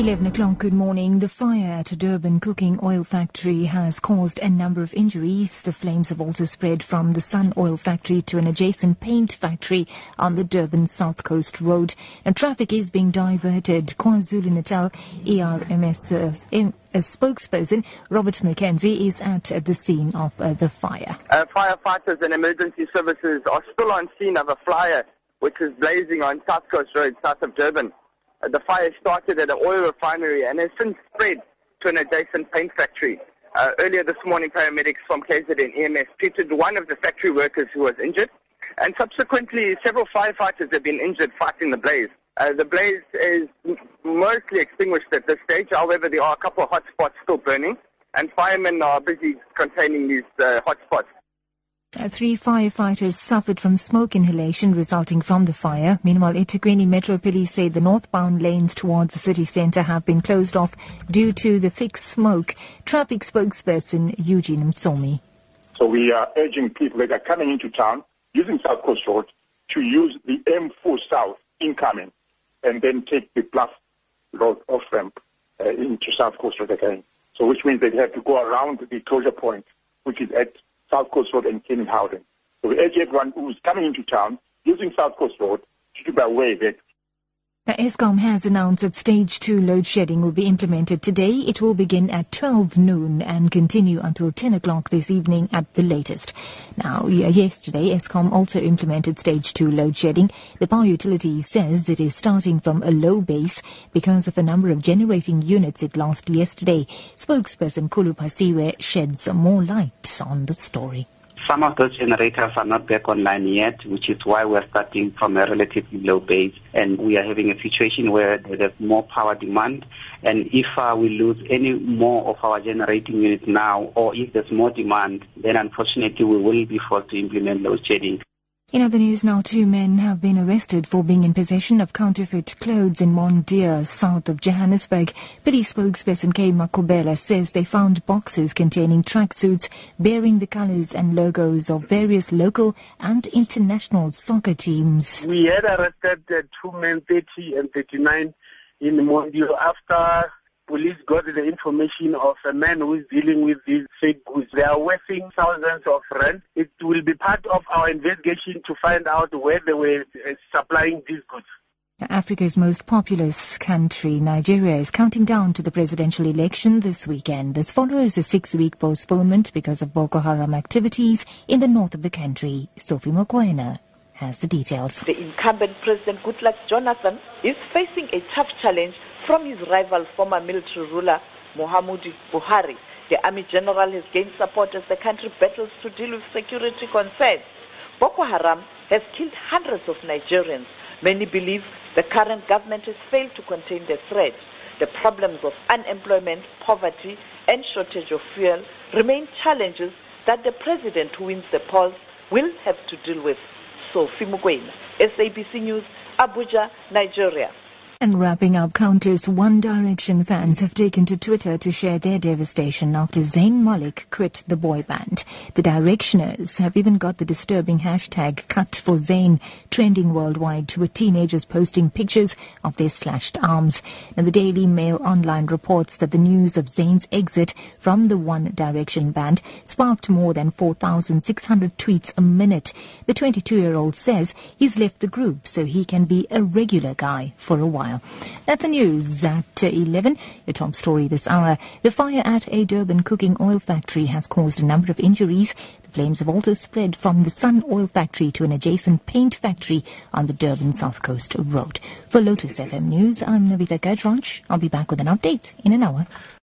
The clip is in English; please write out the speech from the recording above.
11 o'clock, good morning. The fire at a Durban cooking oil factory has caused a number of injuries. The flames have also spread from the Sun Oil factory to an adjacent paint factory on the Durban South Coast Road. And traffic is being diverted. KwaZulu-Natal EMS uh, a spokesperson, Robert McKenzie, is at the scene of uh, the fire. Uh, firefighters and emergency services are still on scene of a flyer which is blazing on South Coast Road, south of Durban. The fire started at an oil refinery and has since spread to an adjacent paint factory. Uh, earlier this morning, paramedics from KZN EMS treated one of the factory workers who was injured, and subsequently, several firefighters have been injured fighting the blaze. Uh, the blaze is mostly extinguished at this stage. However, there are a couple of hot spots still burning, and firemen are busy containing these uh, hot spots. Three firefighters suffered from smoke inhalation resulting from the fire. Meanwhile, eThekwini Metro Police say the northbound lanes towards the city centre have been closed off due to the thick smoke. Traffic spokesperson Eugene Msomi. So we are urging people that are coming into town using South Coast Road to use the M4 South incoming and then take the Bluff Road off ramp uh, into South Coast Road again. So which means they have to go around the closure point, which is at South Coast Road and Kenny Howden. So we urge everyone who's coming into town using South Coast Road to keep away that Eskom has announced that stage 2 load shedding will be implemented today. It will begin at 12 noon and continue until 10 o'clock this evening at the latest. Now, yesterday, Eskom also implemented stage 2 load shedding. The power utility says it is starting from a low base because of the number of generating units it lost yesterday. Spokesperson Khulu Phasiwe sheds more light on the story. Some of those generators are not back online yet, which is why we're starting from a relatively low base. And we are having a situation where there's more power demand. And if uh, we lose any more of our generating units now, or if there's more demand, then unfortunately we will be forced to implement load shedding. In other news now, two men have been arrested for being in possession of counterfeit clothes in Mondeor, south of Johannesburg. Police spokesperson Kay Makhubela says they found boxes containing tracksuits bearing the colors and logos of various local and international soccer teams. We had arrested uh, two men, 30 and 39, in Mondeor after police got the information of a man who is dealing with these fake goods. They are worthing thousands of rand. It will be part of our investigation to find out where they were uh, supplying these goods. Africa's most populous country, Nigeria, is counting down to the presidential election this weekend. This follows a six-week postponement because of Boko Haram activities in the north of the country. Sophie Mokoena has the details. The incumbent President Goodluck Jonathan is facing a tough challenge from his rival, former military ruler Muhammadu Buhari. The army general has gained support as the country battles to deal with security concerns. Boko Haram has killed hundreds of Nigerians. Many believe the current government has failed to contain the threat. The problems of unemployment, poverty, and shortage of fuel remain challenges that the president who wins the polls will have to deal with. Sophie Mokoena, SABC News, Abuja, Nigeria. And wrapping up, countless One Direction fans have taken to Twitter to share their devastation after Zayn Malik quit the boy band. The Directioners have even got the disturbing hashtag cut for Zayn trending worldwide with teenagers posting pictures of their slashed arms. And the Daily Mail online reports that the news of Zayn's exit from the One Direction band sparked more than 4,600 tweets a minute. The 22-year-old says he's left the group so he can be a regular guy for a while. That's the news at uh, 11. The top story this hour. The fire at a Durban cooking oil factory has caused a number of injuries. The flames have also spread from the Sun Oil factory to an adjacent paint factory on the Durban South Coast Road. For Lotus FM News, I'm Navitha Gajraj. I'll be back with an update in an hour.